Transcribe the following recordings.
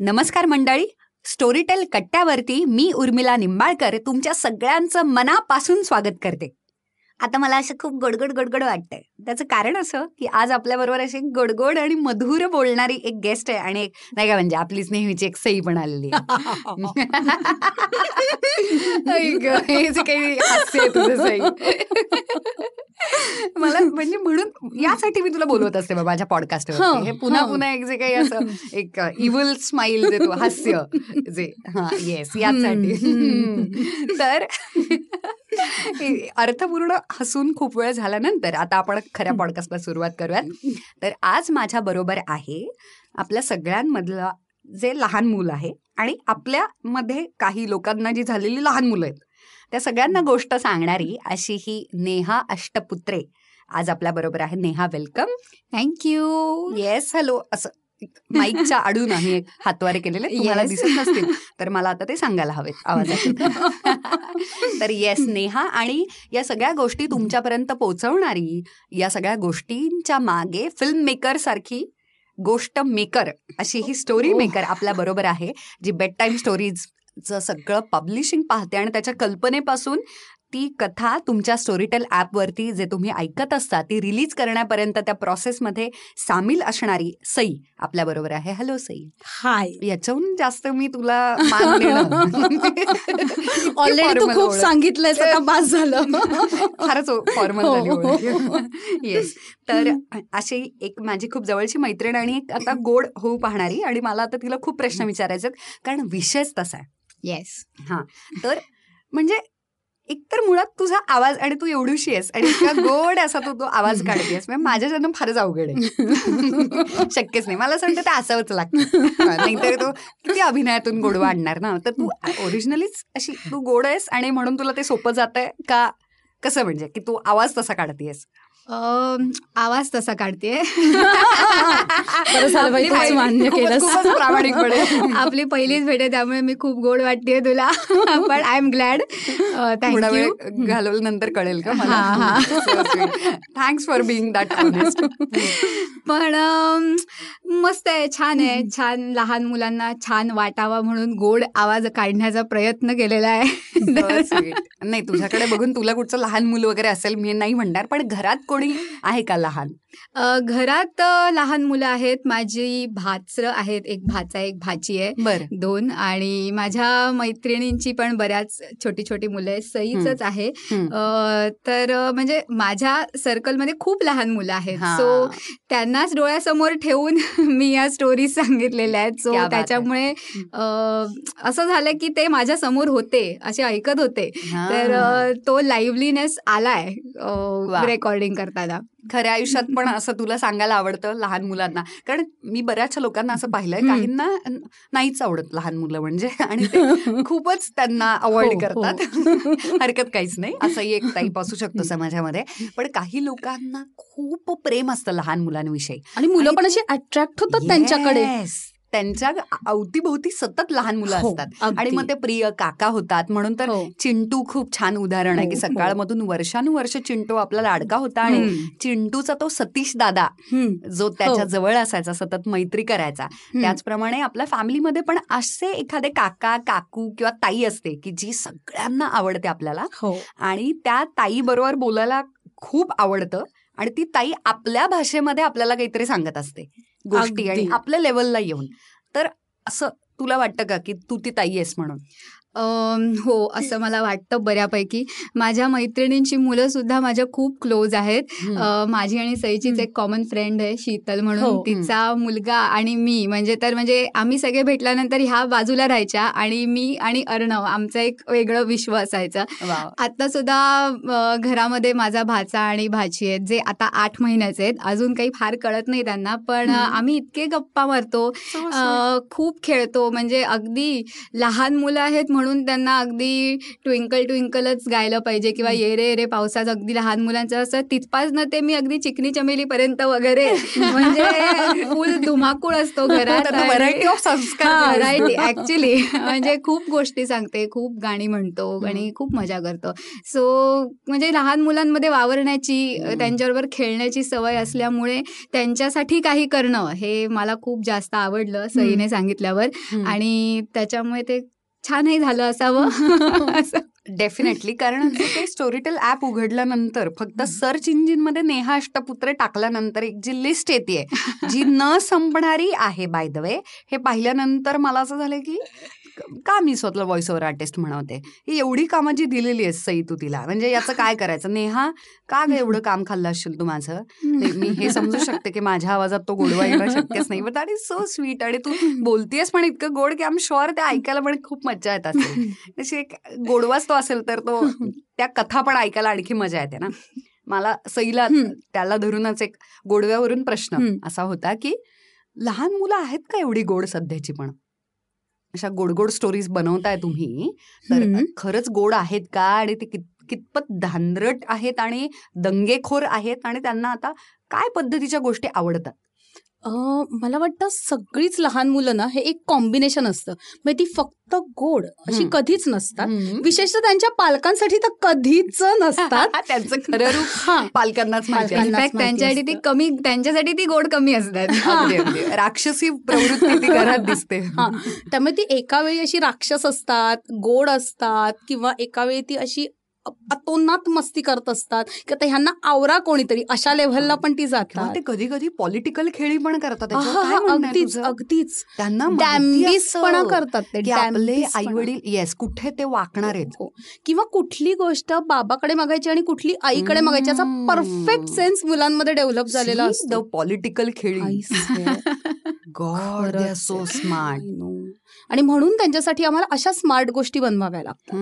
नमस्कार मंडळी. स्टोरीटेल कट्ट्यावरती मी उर्मिला निंबाळकर तुमच्या सगळ्यांचं मनापासून स्वागत करते. आता मला असं खूप गोडगोड गोडगोड वाटतंय. त्याचं कारण असं की आज आपल्याबरोबर अशी गोडगोड आणि मधुर बोलणारी एक गेस्ट आहे आणि एक नाही का म्हणजे आपलीच नेहमीची एक सई पण आलेली हे काही हास्य तुझं सई. मला म्हणजे म्हणून यासाठी मी तुला बोलवत असते बाबा माझ्या पॉडकास्टवर हं, पुन्हा. पुन्हा एक जे काही असं एक इव्हल स्माइल देतो हास्य जे हा येस यासाठी. तर अर्थपूर्ण हसून खूप वेळ झाल्यानंतर आता आपण खऱ्या पॉडकास्टला सुरुवात करूयात. तर आज माझ्या बरोबर आहे आपल्या सगळ्यांमधलं जे लहान मूल आहे आणि आपल्यामध्ये काही लोकांना जी झालेली लहान मुलं आहेत त्या सगळ्यांना गोष्ट सांगणारी अशी ही नेहा अष्टपुत्रे आज आपल्या बरोबर आहे. Neha welcome thank you yes hello असं माईकच्या आडून आम्ही हातवारे केलेले तुम्हाला. दिसत नसतील तर मला आता ते सांगायला हवेत आवाजात तर येस नेहा आणि या सगळ्या गोष्टी तुमच्यापर्यंत पोहोचवणारी या सगळ्या गोष्टींच्या मागे फिल्म मेकर सारखी गोष्ट मेकर अशी ही स्टोरी Oh. मेकर आपल्या बरोबर आहे जी बेड टाईम स्टोरीजचं सगळं पब्लिशिंग पाहते आणि त्याच्या कल्पनेपासून ती कथा तुमच्या स्टोरीटेल ॲपवरती जे तुम्ही ऐकत असता ती रिलीज करण्यापर्यंत त्या प्रोसेसमध्ये सामील असणारी सई आपल्या बरोबर आहे. हॅलो सई. हाय याच्याहून जास्त मी तुला ऑलरेडी तू खूप आता बास झालं. फारच फॉर्मल हो, झाली हो. येस तर अशी एक माझी खूप जवळची मैत्रीण आणि एक आता गोड होऊ पाहणारी आणि मला आता तिला खूप प्रश्न विचारायचे आहेत, कारण विषयच तसा आहे. येस तर म्हणजे एकतर मुळात तुझा आवाज आणि तू एवढीशी आहेस आणि इतका गोड असा तू तो आवाज काढतेस म्हणजे माझ्याच्यानं फारच अवघड आहे. शक्यच नाही. मला असं वाटतं ते असावंच लागतं. नाहीतर तो किती अभिनयातून गोडवा आणणार ना? तर तू ओरिजिनलीच अशी तू गोड आहेस आणि म्हणून तुला ते सोपं जात आहे का? कसं म्हणजे? की तू आवाज तसा काढतेस? आवाज तसा काढते मान्य. प्रामाणिकपणे आपली पहिलीच भेट आहे त्यामुळे मी खूप गोड वाटते तुला. पण I am glad thank you घालवल्यानंतर कळेल का हा. थँक्स फॉर बिईंग दॅट पण मस्त आहे छान आहे. छान लहान मुलांना छान वाटावा म्हणून गोड आवाज काढण्याचा प्रयत्न केलेला आहे. नाही तुझ्याकडे बघून तुला कुठचं लहान मुलं वगैरे असेल मी नाही म्हणणार पण घरात कोणी आहे का लहान? घरात लहान मुलं आहेत. माझी भाचरं आहेत. एक भाचा एक भाची आहे. बर. दोन. आणि माझ्या मैत्रिणींची पण बऱ्याच छोटी छोटी मुलं आहेत. सईच आहे. तर म्हणजे माझ्या सर्कलमध्ये खूप लहान मुलं आहेत. सो त्यांनाच डोळ्यासमोर ठेवून मी या स्टोरी सांगितलेल्या आहेत. सो. त्याच्यामुळे असं झालं की ते माझ्यासमोर होते असे ऐकत होते. तर तो लाईव्हलीनेस आलाय. रेकॉर्डिंग करताना. खऱ्या आयुष्यात पण असं तुला सांगायला आवडतं लहान मुलांना. कारण मी बऱ्याचशा लोकांना असं पाहिलंय. काहींना नाहीच आवडत लहान मुलं म्हणजे. आणि ते खूपच त्यांना अवॉइड हो, करतात. हरकत काहीच नाही. असंही एक टाईप असू शकतो समाजामध्ये पण काही लोकांना खूप प्रेम असतं लहान मुलांविषयी. आणि मुलं पण अशी अट्रॅक्ट होतात त्यांच्याकडे. त्यांच्या अवतीभोवती सतत लहान मुलं हो, असतात. आणि मग ते प्रिय काका होतात म्हणून तर हो. चिंटू खूप छान उदाहरण आहे की हो, सकाळमधून वर्षानुवर्ष चिंटू आपला लाडका होता आणि. चिंटूचा तो सतीश दादा. जो त्याच्या. जवळ असायचा सतत मैत्री करायचा त्याचप्रमाणे आपल्या फॅमिलीमध्ये पण असे एखादे काका काकू किंवा ताई असते की जी सगळ्यांना आवडते आपल्याला आणि त्या ताई बरोबर बोलायला खूप आवडतं आणि ती ताई आपल्या भाषेमध्ये आपल्याला काहीतरी सांगत असते. गोष्टी आणि. आपल्या लेवलला येऊन. तर असं तुला वाटतं का की तू ती ताई आहेस म्हणून? हो असं मला वाटतं बऱ्यापैकी. माझ्या मैत्रिणींची मुलं सुद्धा माझ्या खूप क्लोज आहेत. माझी आणि सईचीच. एक कॉमन फ्रेंड आहे शीतल म्हणून. हो. तिचा मुलगा आणि मी. म्हणजे तर म्हणजे आम्ही सगळे भेटल्यानंतर ह्या बाजूला राहायच्या आणि मी आणि अर्णव आमचं एक वेगळं विश्व असायचं. आता सुद्धा घरामध्ये माझा भाचा आणि भाची आहेत जे आता आठ महिन्याचे आहेत. अजून काही फार कळत नाही त्यांना पण. आम्ही इतके गप्पा मारतो. खूप खेळतो. म्हणजे अगदी लहान मुलं आहेत म्हणून त्यांना अगदी ट्विंकल ट्विंकलच गायलं पाहिजे किंवा ये रे रे पावसाचं अगदी लहान मुलांचं असं तिथपासनं ते मी अगदी चिकनी चमेली पर्यंत वगैरे म्हणजे फुल धुमाकूळ असतो घरात व्हरायटी ऑफ संस्कार ऍक्च्युली म्हणजे खूप गोष्टी सांगते खूप गाणी म्हणतो आणि खूप मजा करतो. सो म्हणजे लहान मुलांमध्ये वावरण्याची. त्यांच्याबरोबर खेळण्याची सवय असल्यामुळे त्यांच्यासाठी काही करणं हे मला खूप जास्त आवडलं सईने सांगितल्यावर. आणि त्याच्यामुळे ते छानही झालं असावं. असं. डेफिनेटली कारण काही स्टोरीटेल ऍप उघडल्यानंतर फक्त सर्च इंजिनमध्ये नेहा अष्टपुत्रे टाकल्यानंतर एक जी लिस्ट येते जी न संपणारी आहे बाय द वे हे पाहिल्यानंतर मला असं झालं की का मी स्वतःला व्हॉइस ओव्हर आर्टिस्ट म्हणवते? ही एवढी कामं जी दिलेली आहे सई तू तिला म्हणजे याचं काय करायचं? नेहा का एवढं काम खाल्लं असशील तू माझं? मी हे समजू शकते की माझ्या आवाजात तो गोडवा येणं शक्यच नाही. बट आणि सो स्वीट आणि तू बोलतेस पण इतकं गोड की आम शुअर ते ऐकायला पण खूप मज्जा येत असेल. तशी एक गोडवाच तो असेल तर तो त्या कथा पण ऐकायला आणखी मजा येते ना? मला सईला. त्याला धरूनच एक गोडव्यावरून प्रश्न. असा होता की लहान मुलं आहेत का एवढी गोड सध्याची पण? अशा गोड स्टोरीज बनवताय तुम्ही तर. खरंच गोड आहेत का? आणि ते कित कितपत धांदरट आहेत आणि दंगेखोर आहेत? आणि त्यांना आता काय पद्धतीच्या गोष्टी आवडतात? अं, मला वाटतं सगळीच लहान मुलं ना हे एक कॉम्बिनेशन असतं. म्हणजे ती फक्त गोड अशी हम्म. कधीच नसतात. विशेषतः त्यांच्या पालकांसाठी तर कधीच नसतात. त्यांचं खरं रूप हा. पालकांनाच माहिती आहे. पालकांनाच इनफॅक्ट माहिती त्यांच्यासाठी ती असतं. कमी त्यांच्यासाठी ती गोड कमी असतात. अगदी, अगदी. राक्षसी प्रवृत्ती ती घरात दिसते. हा. त्यामुळे ती एका वेळी अशी राक्षस असतात गोड असतात किंवा एका वेळी ती अशी अतोनात मस्ती करत असतात की आता ह्यांना आवरा कोणीतरी अशा लेव्हलला पण ती जातात ते कधी कधी पॉलिटिकल खेळी पण करतात हा, हा, अगदीच? अगदीच त्यांना करतात ते आपले. आई वडील येस कुठे ते वाकणार आहेत हो. किंवा कुठली गोष्ट बाबाकडे मागायची आणि कुठली आईकडे मागायची याचा हम्म. परफेक्ट सेन्स मुलांमध्ये डेव्हलप झालेला असतो पॉलिटिकल खेळी. God so. स्मार्ट. आणि म्हणून त्यांच्यासाठी आम्हाला अशा स्मार्ट गोष्टी बनवाव्या लागतात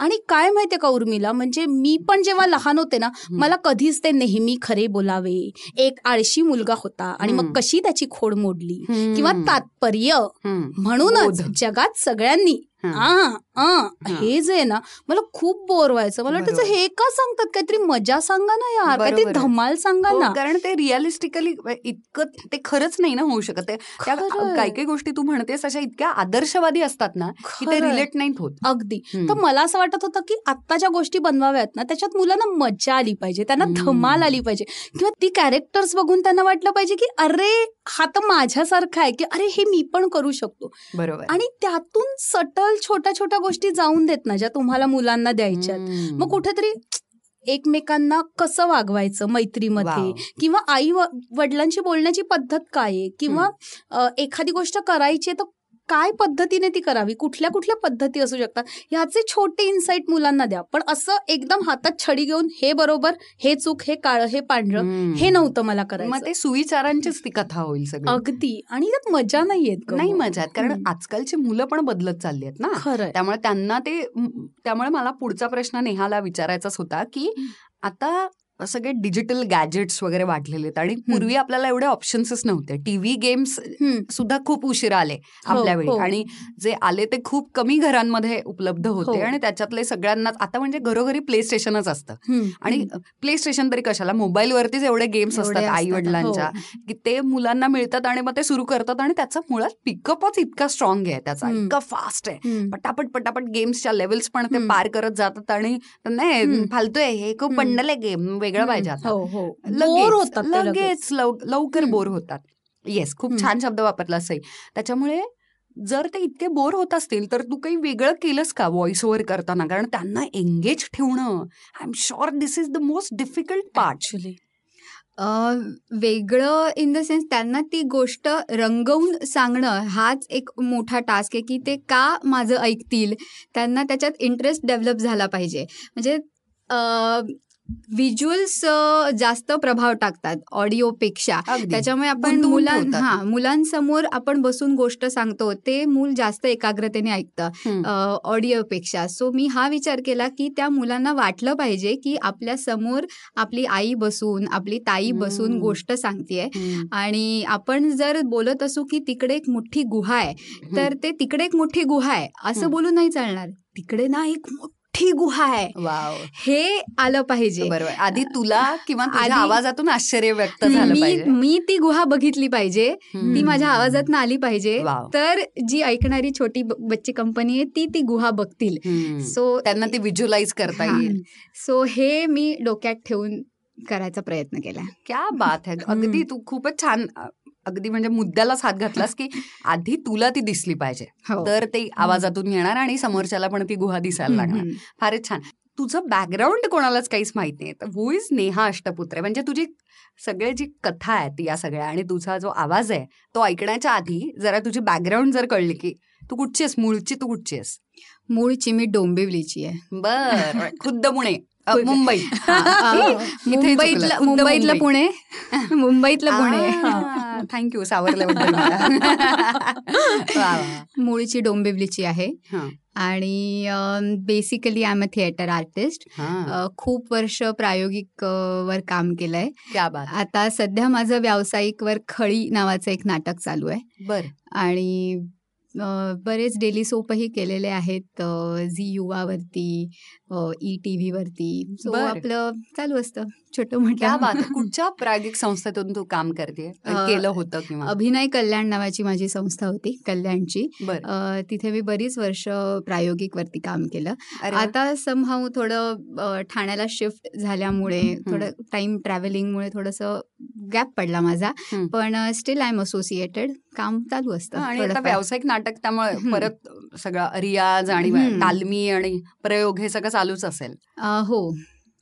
आणि काय माहितीये का उर्मिला म्हणजे मी पण जेव्हा लहान होते ना मला कधीच ते नेहमी खरे बोलावे एक आळशी मुलगा होता आणि मग. कशी त्याची खोड मोडली किंवा तात्पर्य. म्हणूनच जगात सगळ्यांनी. आ, आ, हे. जे आहे ना मला खूप बोर व्हायचं. मला बरोबर. हे का सांगतात? काहीतरी मजा सांगा ना यार. काहीतरी. धमाल सांगा हो, ना. कारण ते रिअलिस्टिकली इतकं ते खरंच नाही ना होऊ शकत. त्या. काही काही गोष्टी तू म्हणतेस अशा इतक्या आदर्शवादी असतात ना की ते. रिलेट नाहीत होत. अगदी. तर मला असं वाटत होतं की आता ज्या गोष्टी बनवाव्यात ना त्याच्यात मुलांना मजा आली पाहिजे. त्यांना. धमाल आली पाहिजे. किंवा ती कॅरेक्टर्स बघून त्यांना वाटलं पाहिजे की अरे हा तर माझ्यासारखा आहे. की अरे हे मी पण करू शकतो. बरोबर. आणि त्यातून सटल छोट्या छोट्या गोष्टी जाऊन देत ना ज्या तुम्हाला मुलांना द्यायच्यात. मग कुठेतरी एकमेकांना कसं वागवायचं मैत्रीमध्ये. किंवा आई व- वडिलांची बोलण्याची पद्धत काय आहे किंवा एखादी गोष्ट करायची आहे तर काय पद्धतीने ती करावी? कुठल्या कुठल्या पद्धती असू शकतात? ह्याचे छोटे इन्साइट मुलांना द्या. पण असं एकदम हातात छडी घेऊन हे बरोबर हे चूक हे काळं हे पांढरं. हे नव्हतं मला मग करायचं ते सुविचारांचीच ती कथा होईल सगळी. अगदी. आणि त्यात मजा नाही येत नाही मजा येत, कारण आजकालची मुलं पण बदलत चालली आहेत ना. खरंय. त्यामुळे त्यांना ते त्यामुळे मला पुढचा प्रश्न नेहाला विचारायचाच होता की आता सगळे डिजिटल गॅजेट्स वगैरे वाढलेले आहेत आणि पूर्वी आपल्याला एवढे ऑप्शन्सच नव्हते टीव्ही गेम्स. सुद्धा खूप उशिरा आले आपल्या वेळी हो. आणि जे आले ते खूप कमी घरांमध्ये उपलब्ध होते हो. आणि त्याच्यातले सगळ्यांनाच आता म्हणजे घरोघरी प्ले स्टेशनच असतं. आणि प्ले स्टेशन तरी कशाला मोबाईलवरतीच एवढे गेम्स असतात आई वडिलांच्या हो. की ते मुलांना मिळतात आणि मग ते सुरू करतात आणि त्याचा मुळात पिकअपच इतका स्ट्रॉंग आहे त्याचा. इतका फास्ट आहे. पटापट पटापट गेम्सच्या लेवल्स पण ते. पार करत जातात आणि नाही हम्म. फालतू आहे हे खूप हम्म. पंडले गेम वेगळं पाहिजे आता. हो हो. लगेच, लगेच. लगेच. लव- लवकर. बोर होतात. येस खूप. छान शब्द वापरला असेल त्याच्यामुळे जर ते इतके बोर होत असतील तर तू काही वेगळं केलंस का व्हॉइस ओव्हर करताना? कारण त्यांना एंगेज ठेवणं I am sure this is the most difficult part वेगळं इन द सेन्स त्यांना ती गोष्ट रंगवून सांगणं हाच एक मोठा टास्क आहे की ते का माझं ऐकतील? त्यांना त्याच्यात इंटरेस्ट डेव्हलप झाला पाहिजे. म्हणजे व्हिज्युअल्स जास्त प्रभाव टाकतात ऑडिओपेक्षा. त्याच्यामुळे आपण मुलां. हा मुलांसमोर आपण बसून गोष्ट सांगतो ते मूल जास्त एकाग्रतेने ऐकतं. ऑडिओपेक्षा सो मी हा विचार केला की त्या मुलांना वाटलं पाहिजे की आपल्यासमोर आपली आई बसून आपली ताई बसून. गोष्ट सांगतेय. आणि आपण जर बोलत असू की तिकडे एक मोठी गुहा आहे तर ते तिकडे एक मोठी गुहा आहे असं. बोलून नाही चालणार तिकडे ना एक मोठी गुहा आहे. हे आलं पाहिजे. बरोबर. आधी तुला किंवा आवाजातून आश्चर्य व्यक्त झालं मी पाहिजे. मी ती गुहा बघितली पाहिजे. ती माझ्या आवाजात आली पाहिजे. तर जी ऐकणारी छोटी बच्ची कंपनी आहे ती ती गुहा बघतील. सो त्यांना ते व्हिज्युअलाइज करता येईल. सो हे मी डोक्यात ठेवून करायचा प्रयत्न केला. क्या बात आहे अगदी तू खूपच छान अगदी म्हणजे मुद्द्यालाच हात घातलास की आधी तुला ती दिसली पाहिजे. हो. तर ते आवाजातून येणार आणि समोरच्याला पण ती गुहा दिसायला लागणार. फारच छान. तुझं बॅकग्राऊंड कोणालाच काहीच माहीत नाही. तर हु इज नेहा अष्टपुत्रे? म्हणजे तुझी सगळे जी कथा आहेत या सगळ्या आणि तुझा जो आवाज आहे तो ऐकण्याच्या आधी जरा तुझी बॅकग्राऊंड जर कळली की तू कुठची आहेस? मूळची तू कुठची आहेस? मूळची मी डोंबिवलीची आहे. बर. खुद्द पुणे. मुंबई. हा, मुंबईतलं मुंबईतलं मुंबई. पुणे. मुंबईतलं पुणे. थँक्यू सावरल्याबद्दल. मूळची डोंबिवलीची आहे. आणि basically I am a theatre artist. खूप वर्ष प्रायोगिक वर काम केलंय. आता सध्या माझं व्यावसायिक वर खळी नावाचं एक नाटक चालू आहे. बर. आणि बरेच डेली सोपही केलेले आहेत झी युवावरती ई टी व्हीवरती. सो. आपलं चालू असतं. छोटं आहे. कुठच्या प्रायोगिक संस्थेतून तू काम करते केलं होतं किंवा? अभिनय कल्याण नावाची माझी संस्था होती कल्याणची. तिथे मी बरीच वर्ष प्रायोगिक वरती काम केलं. आता समहाऊ थोडं ठाण्याला शिफ्ट झाल्यामुळे थोडं टाइम ट्रॅव्हलिंगमुळे थोडंसं गॅप पडला माझा. पण स्टील आय एम असोसिएटेड काम चालू असतं आणि आता. व्यावसायिक नाटक त्यामुळे. परत सगळं रियाज आणि. तालमी आणि प्रयोग हे सगळं चालूच असेल. हो.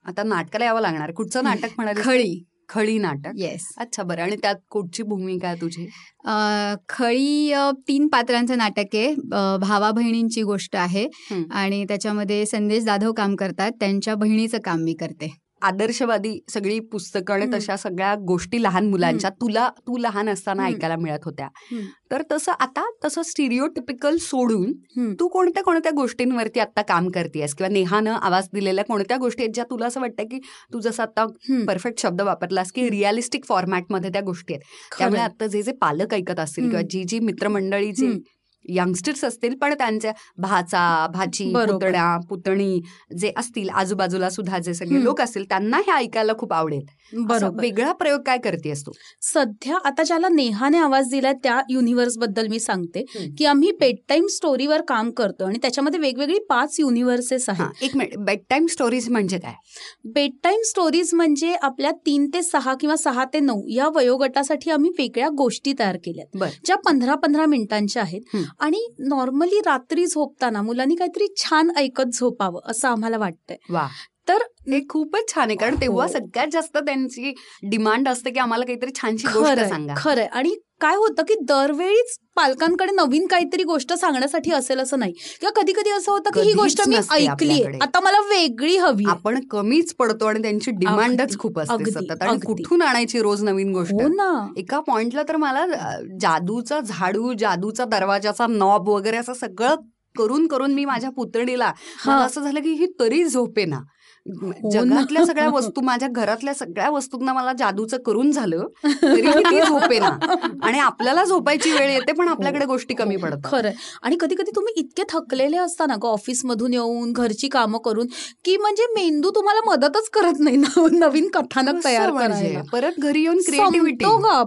आता नाटकाला यावं लागणार. कुठचं नाटक म्हणाले खळी. खळी नाटक? येस अच्छा बरं. आणि त्यात कुठची भूमिका आहे तुझी? खळी तीन पात्रांचं नाटक आहे. भावा बहिणींची गोष्ट आहे. आणि त्याच्यामध्ये संदेश जाधव काम करतात. त्यांच्या बहिणीचं काम मी करते. आदर्शवादी सगळी पुस्तकं आणि. तशा सगळ्या गोष्टी लहान मुलांच्या तुला तू लहान असताना. ऐकायला मिळत होत्या. तर तसं आता तसं स्टिरिओटिपिकल सोडून. तू कोणत्या कोणत्या गोष्टींवरती आता काम करतेस किंवा नेहानं आवाज दिलेल्या कोणत्या गोष्टी आहेत ज्या तुला असं वाटतं की तू जसं आता. परफेक्ट शब्द वापरलास की रिअलिस्टिक फॉर्मॅटमध्ये त्या गोष्टी आहेत त्यामुळे. आता जे जे पालक ऐकत असतील. किंवा जी जी मित्रमंडळी जे. यंगस्टर्स असतील पण त्यांच्या भाचा भाची. पुतण्या पुतणी जे असतील आजूबाजूला सुद्धा जे सगळे. लोक असतील त्यांना हे ऐकायला खूप आवडेल. बरोबर. वेगळा प्रयोग काय करतेस तू? सध्या आता ज्याला नेहाने आवाज दिलाय त्या युनिव्हर्सबद्दल मी सांगते. की आम्ही बेड टाईम स्टोरीवर काम करतो आणि त्याच्यामध्ये वेगवेगळी पाच युनिव्हर्सेस हा आहेत एक मिनिट. बेड टाईम स्टोरीज म्हणजे काय? बेड टाईम स्टोरीज म्हणजे आपल्या तीन ते सहा किंवा सहा ते नऊ या वयोगटासाठी आम्ही वेगळ्या गोष्टी तयार केल्यात. बर. ज्या पंधरा पंधरा मिनिटांच्या आहेत. आणि नॉर्मली रात्री झोपताना मुलांनी काहीतरी छान ऐकत झोपावं असं आम्हाला वाटतंय. तर हे खूपच छान आहे कारण तेव्हा हो. सगळ्यात जास्त त्यांची डिमांड असते की आम्हाला काहीतरी छानशी गोष्ट सांगा. खरंय. आणि काय होतं की दरवेळीच पालकांकडे नवीन काहीतरी गोष्ट सांगण्यासाठी असेल असं नाही. किंवा कधी कधी असं होतं की ही गोष्ट मी ऐकली. आता मला वेगळी हवी आपण कमीच पडतो आणि त्यांची डिमांडच खूप असते सतत. आणि. कुठून आणायची रोज नवीन गोष्ट? हो ना. एका पॉइंटला तर मला जादूचा झाडू जादूचा दरवाजाचा नॉब वगैरे असं सगळं करून करून मी माझ्या पुतणीला असं झालं की ही तरी झोपे ना. जगातल्या सगळ्या वस्तू माझ्या घरातल्या सगळ्या वस्तूंना मला जादूचं करून झालं तरी ती झोपे ना आणि आपल्याला झोपायची वेळ येते पण आपल्याकडे गोष्टी कमी पडतात खरंय आणि कधी कधी तुम्ही इतके थकलेले असता ना ग ऑफिसमधून येऊन घरची कामं करून की म्हणजे मेंदू तुम्हाला मदतच करत नाही ना नवीन कथानक तयार म्हणजे? करायला परत घरी येऊन क्रिएटिव्हिटी.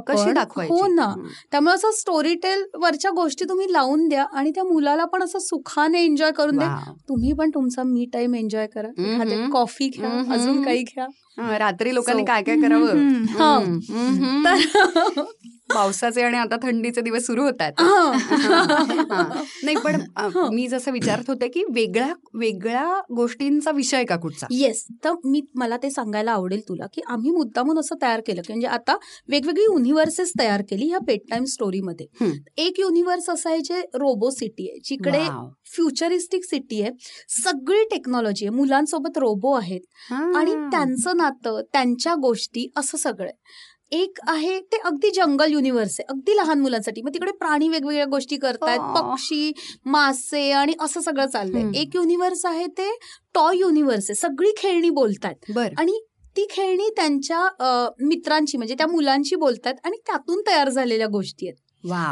कशी दाखवायची हो ना. हं. त्यामुळे असं स्टोरी टेल वरच्या गोष्टी तुम्ही लावून द्या आणि त्या मुलाला पण असं सुखाने एन्जॉय करून द्या. तुम्ही पण तुमचा मी टाइम एन्जॉय करा कॉफी घ्या. अजून काही घ्या रात्री लोकांनी काय काय करावं. तर पावसाचे आणि आता थंडीचे दिवस सुरू होत आहेत हा. नाही पण मी जसं विचारत होते की वेगळ्या वेगळ्या गोष्टींचा विषय का कुठचा येस तर मी मला ते सांगायला आवडेल तुला की आम्ही मुद्दामून असं तयार केलं की म्हणजे आता वेगवेगळी युनिव्हर्सेस तयार केली ह्या पेट टाइम स्टोरीमध्ये. एक युनिव्हर्स असं आहे जे रोबो सिटी आहे जिकडे. फ्युचरिस्टिक सिटी आहे सगळी टेक्नॉलॉजी आहे मुलांसोबत रोबो आहेत आणि. त्यांचं नातं त्यांच्या गोष्टी असं सगळं. एक आहे ते अगदी जंगल युनिव्हर्स आहे. अगदी लहान मुलांसाठी. मग तिकडे प्राणी वेगवेगळ्या गोष्टी करतायत. पक्षी मासे आणि असं सगळं. चाललंय. एक युनिव्हर्स आहे ते टॉय युनिव्हर्स आहे. सगळी खेळणी बोलतात बर. आणि ती खेळणी त्यांच्या अ, मित्रांची म्हणजे त्या मुलांची बोलतात आणि त्यातून तयार झालेल्या गोष्टी आहेत.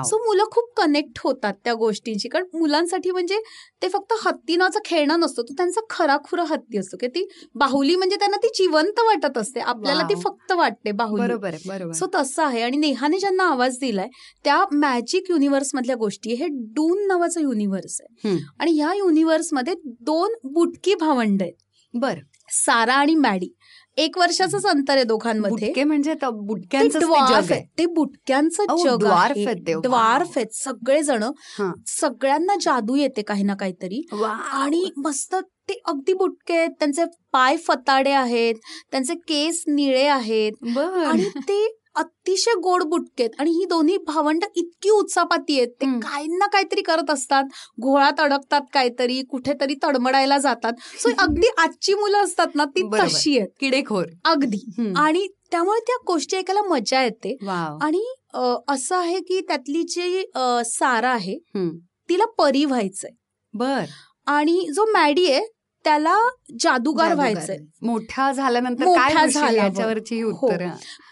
सो मुलं खूप कनेक्ट होतात त्या गोष्टींशी. कारण मुलांसाठी म्हणजे ते फक्त हत्ती नावाचा खेळणं नसतो तो त्यांचा खराखुरा हत्ती असतो. की ती बाहुली म्हणजे त्यांना ती जिवंत वाटत असते. आपल्याला ती. फक्त वाटते बाहुली. बरोबर सो तसं आहे. आणि नेहाने ज्यांना आवाज दिलाय त्या मॅजिक युनिव्हर्स मधल्या गोष्टी. हे डून नावाचं युनिव्हर्स आहे. आणि ह्या युनिव्हर्समध्ये दोन बुटकी भावंड आहेत. बर. सारा आणि मॅडी. एक वर्षाचंच अंतर आहे दोघांमध्ये. बुटके म्हणजे बुटक्यांचं ते बुटक्यांचं जग आहेत ते. आहे. द्वार्फ आहेत सगळे जण हा. सगळ्यांना जादू येते काही ना काहीतरी. आणि मस्त ते अगदी बुटके आहेत. त्यांचे पाय फताडे आहेत. त्यांचे केस निळे आहेत. आणि ते अतिशय गोड बुटके आहेत आणि ही दोन्ही भावंड इतकी उत्सापाती आहेत. ते. काही ना काहीतरी करत असतात. घोळात अडकतात काहीतरी कुठेतरी तडमडायला जातात. सो अगदी आजची मुलं असतात ना ती. तशी आहेत. किडेखोर. अगदी. आणि त्यामुळे त्या गोष्टी ऐकायला मजा येते. आणि असं आहे की त्यातली जी सारा आहे. तिला परी व्हायचंय. बर. आणि जो मॅडी आहे त्याला जादूगार. व्हायचंय मोठा झाल्यानंतर मोठा ही. उत्तर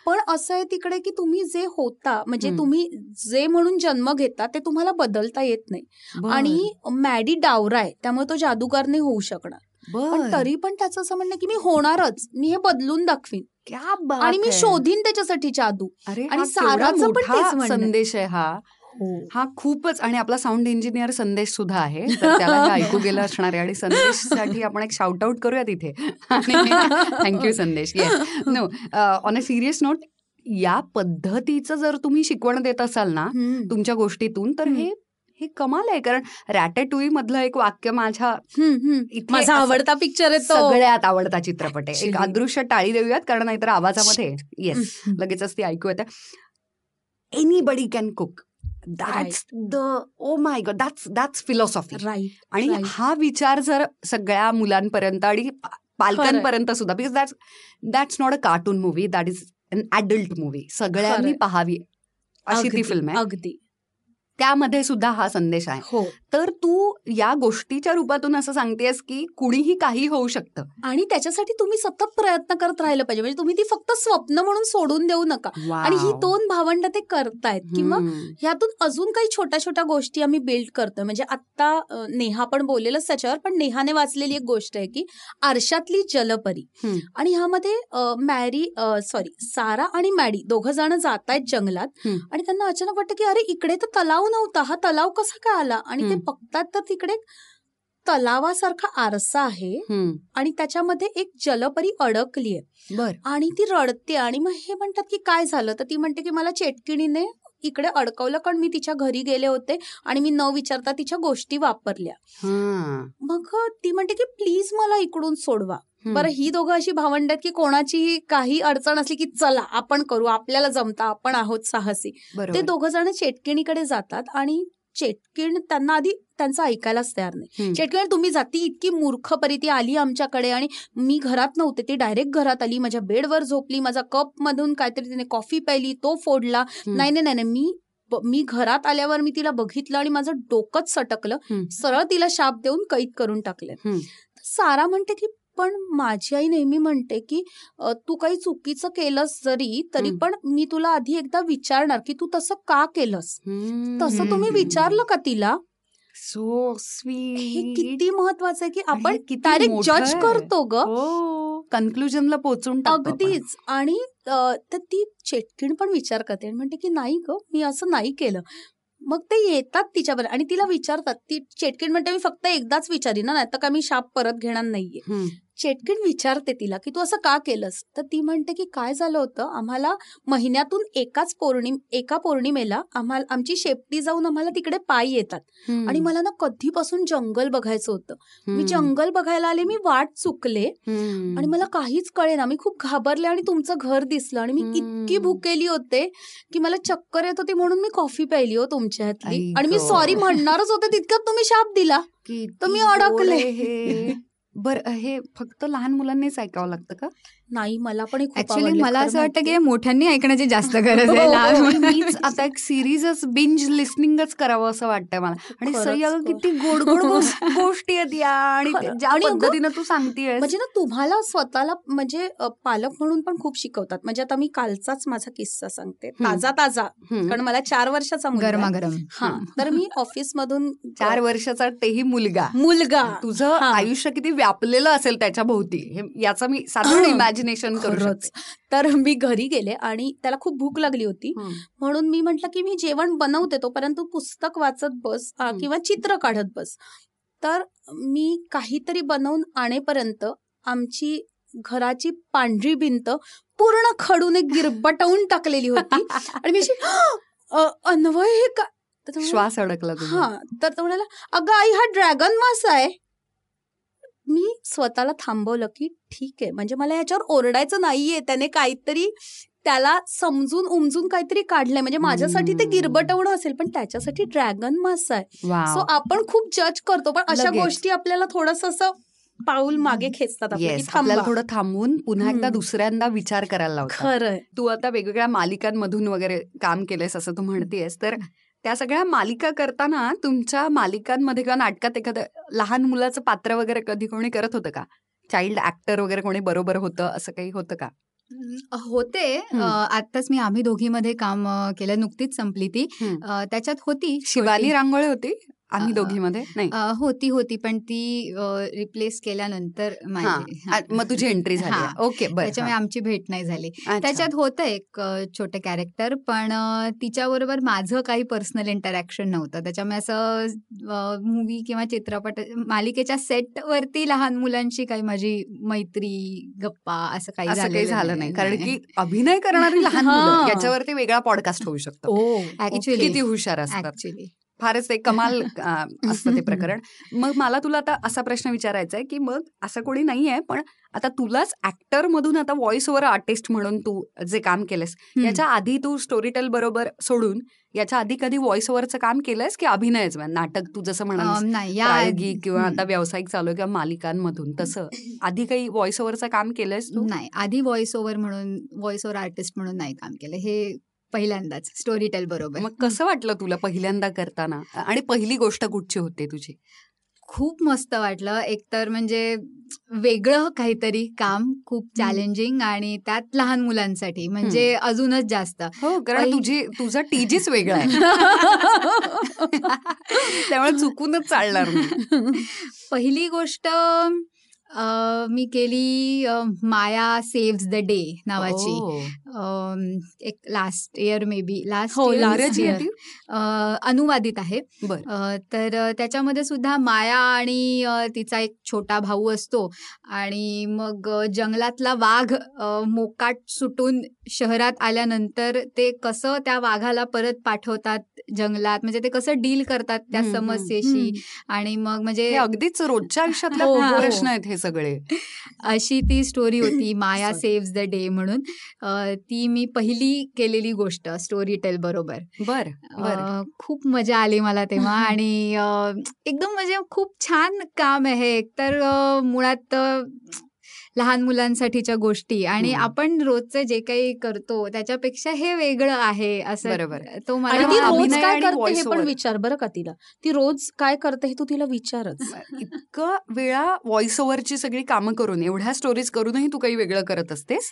पण असं आहे तिकडे की तुम्ही जे होता म्हणजे. तुम्ही जे म्हणून जन्म घेता ते तुम्हाला बदलता येत नाही आणि मॅडी डावरा आहे त्यामुळे तो जादूगार नाही होऊ शकणार पण तरी पण त्याचं असं म्हणणं की मी होणारच मी हे बदलून दाखवीन क्या बात आणि मी. शोधीन त्याच्यासाठी जादू अरे आणि साराचं आहे. संदेश आहे हा हा. खूपच आणि आपला साऊंड इंजिनियर संदेश सुद्धा आहे. तर त्याला हे ऐकू गेलं असणार आहे. आणि संदेशसाठी आपण एक शाउट आउट करूया तिथे thank you Sandesh. Yes no on a serious note या पद्धतीचं जर तुम्ही शिकवण देत असाल ना. तुमच्या गोष्टीतून तर. हे हे कमाल आहे. कारण रॅटेटुई मधलं एक वाक्य माझ्या माझा आवडता पिक्चर आहे तो. सगळ्यात आवडता चित्रपट आहे. एक. अदृश्य टाळी देऊयात कारण नाहीतर आवाजामध्ये येस. लगेचच ती ऐकू येते. Anybody can cook that's the oh my god that's that's philosophy right आणि. हा विचार जर सगळ्या मुलांपर्यंत आणि पालकांपर्यंत सुद्धा because that's that's not a cartoon movie that is an adult movie सगळ्यांनी. पाहावी अशी ती फिल्म आहे. अगदी. त्यामध्ये सुद्धा हा संदेश आहे. हो. तर तू या गोष्टीच्या रूपातून असं सांगतेस की कुणीही काही होऊ शकतं. आणि त्याच्यासाठी तुम्ही सतत प्रयत्न करत राहिलं पाहिजे. म्हणजे तुम्ही ती फक्त स्वप्न म्हणून सोडून देऊ नका. आणि ही दोन भावंड ते करतायत. किंवा ह्यातून अजून काही छोट्या छोट्या गोष्टी आम्ही बिल्ड करतोय. म्हणजे आता नेहा पण बोललेलंच त्याच्यावर पण नेहाने वाचलेली एक गोष्ट आहे की आरशातली जलपरी. आणि ह्यामध्ये मॅरी सॉरी सारा आणि मॅडी दोघं जण जात आहेत जंगलात. आणि त्यांना अचानक वाटतं की अरे इकडे तर तलाव नव्हता. हा तलाव कसा काय आला? आणि ते. बघतात तर तिकडे तलावासारखा आरसा आहे आणि त्याच्यामध्ये एक जलपरी अडकली आहे. बर. आणि ती रडते आणि मग हे म्हणतात की काय झालं? तर ती म्हणते की मला चेटकिणीने इकडे अडकवलं कारण मी तिच्या घरी गेले होते आणि मी न विचारता तिच्या गोष्टी वापरल्या. मग ती म्हणते की प्लीज मला इकडून सोडवा. बरं ही दोघं अशी भावंड आहेत की कोणाची काही अडचण असली की चला आपण करू आपल्याला जमता आपण आहोत साहसी. ते दोघं जण चेटकिणीकडे जातात आणि चेटकिण त्यांना आधी त्यांचं ऐकायलाच तयार नाही. चेटकिण तुम्ही जाती इतकी मूर्खपरी ती आली आमच्याकडे आणि मी घरात नव्हते ती डायरेक्ट घरात आली माझ्या बेडवर झोपली माझा कप मधून काहीतरी तिने कॉफी प्यायली तो फोडला. नाही नाही नाही मी मी घरात आल्यावर मी तिला बघितलं आणि माझं डोकंच सटकलं. सरळ तिला शाप देऊन कैद करून टाकले. सारा म्हणते की पण माझी आई नेहमी म्हणते की तू काही चुकीचं केलंस जरी तरी. पण मी तुला आधी एकदा विचारणार की तू तसं का केलंस. तसं तुम्ही विचारलं का तिला? सो हे स्वीट किती महत्वाचं आहे की आपण हे डायरेक्ट जज. करतो ग. हो. कन्क्लुजनला पोहोचून. अगदीच. आणि तर ती चेटकीण पण विचार करते आणि म्हणते की नाही ग मी असं नाही केलं. मग ते येतात तिच्यावर आणि तिला विचारतात. ती चेटकीण म्हणते मी फक्त एकदाच विचारीन ना नाही तर का मी शाप परत घेणार नाहीये. चेटकीण विचारते तिला की तू असं का केलंस? तर ती म्हणते की काय झालं होतं? आम्हाला महिन्यातून एकाच पौर्णिम एका पौर्णिमेला आम्हाला आमची शेपटी जाऊन आम्हाला तिकडे पायी येतात. आणि मला ना कधीपासून जंगल बघायचं होतं. मी जंगल बघायला आले मी वाट चुकले. आणि मला काहीच कळेना. मी खूप घाबरले आणि तुमचं घर दिसलं. आणि मी इतकी. भुकेली होते की मला चक्कर येत होती म्हणून मी कॉफी प्यायली हो तुमच्या हातली. आणि मी. सॉरी म्हणणारच होते तितक्यात तुम्ही शाप दिला. तर मी अडकले. बर हे फक्त लहान मुलांनीच ऐकावं लागतं का? नाही मला पण हे ऍक्च्युली मला असं वाटतं की माहितीये. मोठ्यांनी ऐकण्याची जास्त गरज आहे हो, हो. मीच आता एक सिरीजच बिंज लिस्निंगच करावं असं वाटतंय मला आणि सई अगं. किती गोड गोड गोष्टी आहेत या आणि. ज्या पद्धतीनं तू सांगतेय म्हणजे ना तुम्हाला स्वतःला म्हणजे पालक म्हणून पण खूप शिकवतात म्हणजे आता मी कालचाच माझा किस्सा सांगते. ताजा ताजा कारण मला चार वर्षाचा मुलगा आहे. गरमागरम हा तर मी ऑफिस मधून चार वर्षाचा तेही मुलगा मुलगा तुझं हा. आयुष्य किती व्यापलेलं असेल त्याच्या भोवती हे याचं मी साधारण इमॅजिनेशन करू खरंच. शकते. तर मी घरी गेले आणि त्याला खूप भूक लागली होती. म्हणून मी म्हंटल की मी जेवण बनवते तो परंतु पुस्तक वाचत बस. किंवा चित्र काढत बस. तर मी काहीतरी बनवून आणेपर्यंत आमची घराची पांढरी भिंत पूर्ण खडूने गिरबटवून टाकलेली होती. आणि मी अशी "अ, अन्वय हे का? श्वास अडकला हा. तर तो म्हणाला अगं आई हा ड्रॅगन मासा आहे. मी स्वतःला थांबवलं की ठीक आहे म्हणजे मला ह्याच्यावर ओरडायचं नाहीये त्याने काहीतरी त्याला समजून उमजून काहीतरी काढलंय म्हणजे माझ्यासाठी ते. गिरबटवणं असेल पण त्याच्यासाठी ड्रॅगन मासा आहे. सो आपण खूप जज करतो पण अशा. गोष्टी आपल्याला थोडस असं पाऊल मागे खेचतात येस आपल्याला. थोडं थांबून पुन्हा एकदा. दुसऱ्यांदा विचार करायला खरंय तू आता वेगवेगळ्या मालिकांमधून वगैरे काम केलंयस असं तू म्हणतेस तर त्या सगळ्या मालिका करताना तुमच्या मालिकांमध्ये किंवा नाटकात एखादं लहान मुलाचं पात्र वगैरे कधी कोणी करत होतं का? चाइल्ड ऍक्टर वगैरे कोणी बरोबर होतं असं काही होतं का? होते. आत्ताच मी आम्ही दोघीमध्ये काम केलं नुकतीच संपली ती. त्याच्यात होती. छोटी- रांगोळे होती? आम्ही दोघीमध्ये? नाही. होती होती पण ती रिप्लेस केल्यानंतर हा. माझी मग तुझी एंट्री झाली हा. ओके त्याच्यामुळे आमची भेट नाही झाली. हा. त्याच्यात होतं एक छोटं कॅरेक्टर पण तिच्याबरोबर माझं काही पर्सनल इंटरॅक्शन नव्हतं. त्याच्यामुळे असं मूवी किंवा चित्रपट मालिकेच्या सेटवरती लहान मुलांशी काही माझी मैत्री गप्पा असं काही झालं नाही. कारण की अभिनय करणारी लहान हा. मुलं याच्यावरती वेगळा पॉडकास्ट होऊ शकतो. ओ Actually. किती हुशार असतात. ऍक्च्युली फारच ते कमाल असतं ते प्रकरण. मग मला तुला आता असा प्रश्न विचारायचा आहे की मग असं कोणी नाहीये पण आता तुलाच ऍक्टर मधून आता व्हॉइस ओव्हर आर्टिस्ट म्हणून तू जे काम केलंस याच्या आधी तू स्टोरी टेल बरोबर सोडून याच्या आधी कधी व्हॉइस ओव्हरचं काम केलंयस की अभिनयच? म्हणजे नाटक तू जसं नाही प्रायोगिक किंवा. आता व्यावसायिक चालू आहे किंवा मालिकांमधून तसं. आधी काही व्हॉइस ओव्हरचं काम केलंयस तू? नाही आधी व्हॉइस ओव्हर म्हणून व्हॉइस ओव्हर आर्टिस्ट म्हणून नाही काम केलं. हे पहिल्यांदाच स्टोरी टेल बरोबर. मग कसं वाटलं तुला पहिल्यांदा करताना? आणि पहिली गोष्ट कुठची होते तुझी? खूप मस्त वाटलं. एकतर म्हणजे वेगळं काहीतरी काम खूप चॅलेंजिंग आणि त्यात लहान मुलांसाठी म्हणजे अजूनच जास्त. हो कारण तुझी तुझा टीजीच वेगळा आहे. त्यामुळे चुकूनच चालणार पहिली गोष्ट अ, मी केली अ, माया सेव्स द डे नावाची. ओ. अम, एक लास्ट इयर मे बी लास्ट हो, इंग्रजी ती? अनुवादित आहे. बर. अ, तर अ, त्याच्यामध्ये सुद्धा माया आणि अ, तिचा एक छोटा भाऊ असतो आणि मग अ, जंगलातला वाघ अ, मोकाट सुटून शहरात आल्यानंतर ते कसं त्या वाघाला परत पाठवतात जंगलात? म्हणजे ते कसं डील करतात त्या हम्म, हम्म, समस्येशी? आणि मग म्हणजे हे अगदीच रोजच्या आयुष्यातले हो, हो. प्रश्न आहेत हे सगळे. अशी ती स्टोरी होती माया. सेव्स द डे म्हणून. ती मी पहिली केलेली गोष्ट स्टोरी टेल बरोबर. बर खूप मजा आली मला तेव्हा आणि एकदम म्हणजे खूप छान काम आहे. एकतर मुळात लहान मुलांसाठीच्या गोष्टी आणि. आपण रोजचं जे काही करतो त्याच्यापेक्षा हे वेगळं आहे असं बरोबर. तो मला. विचार बरं का तिला ती रोज काय करते हे तू तिला विचारच इतकं वेळा व्हॉइस ओव्हरची सगळी कामं करून एवढ्या स्टोरीज करूनही तू काही वेगळं करत असतेस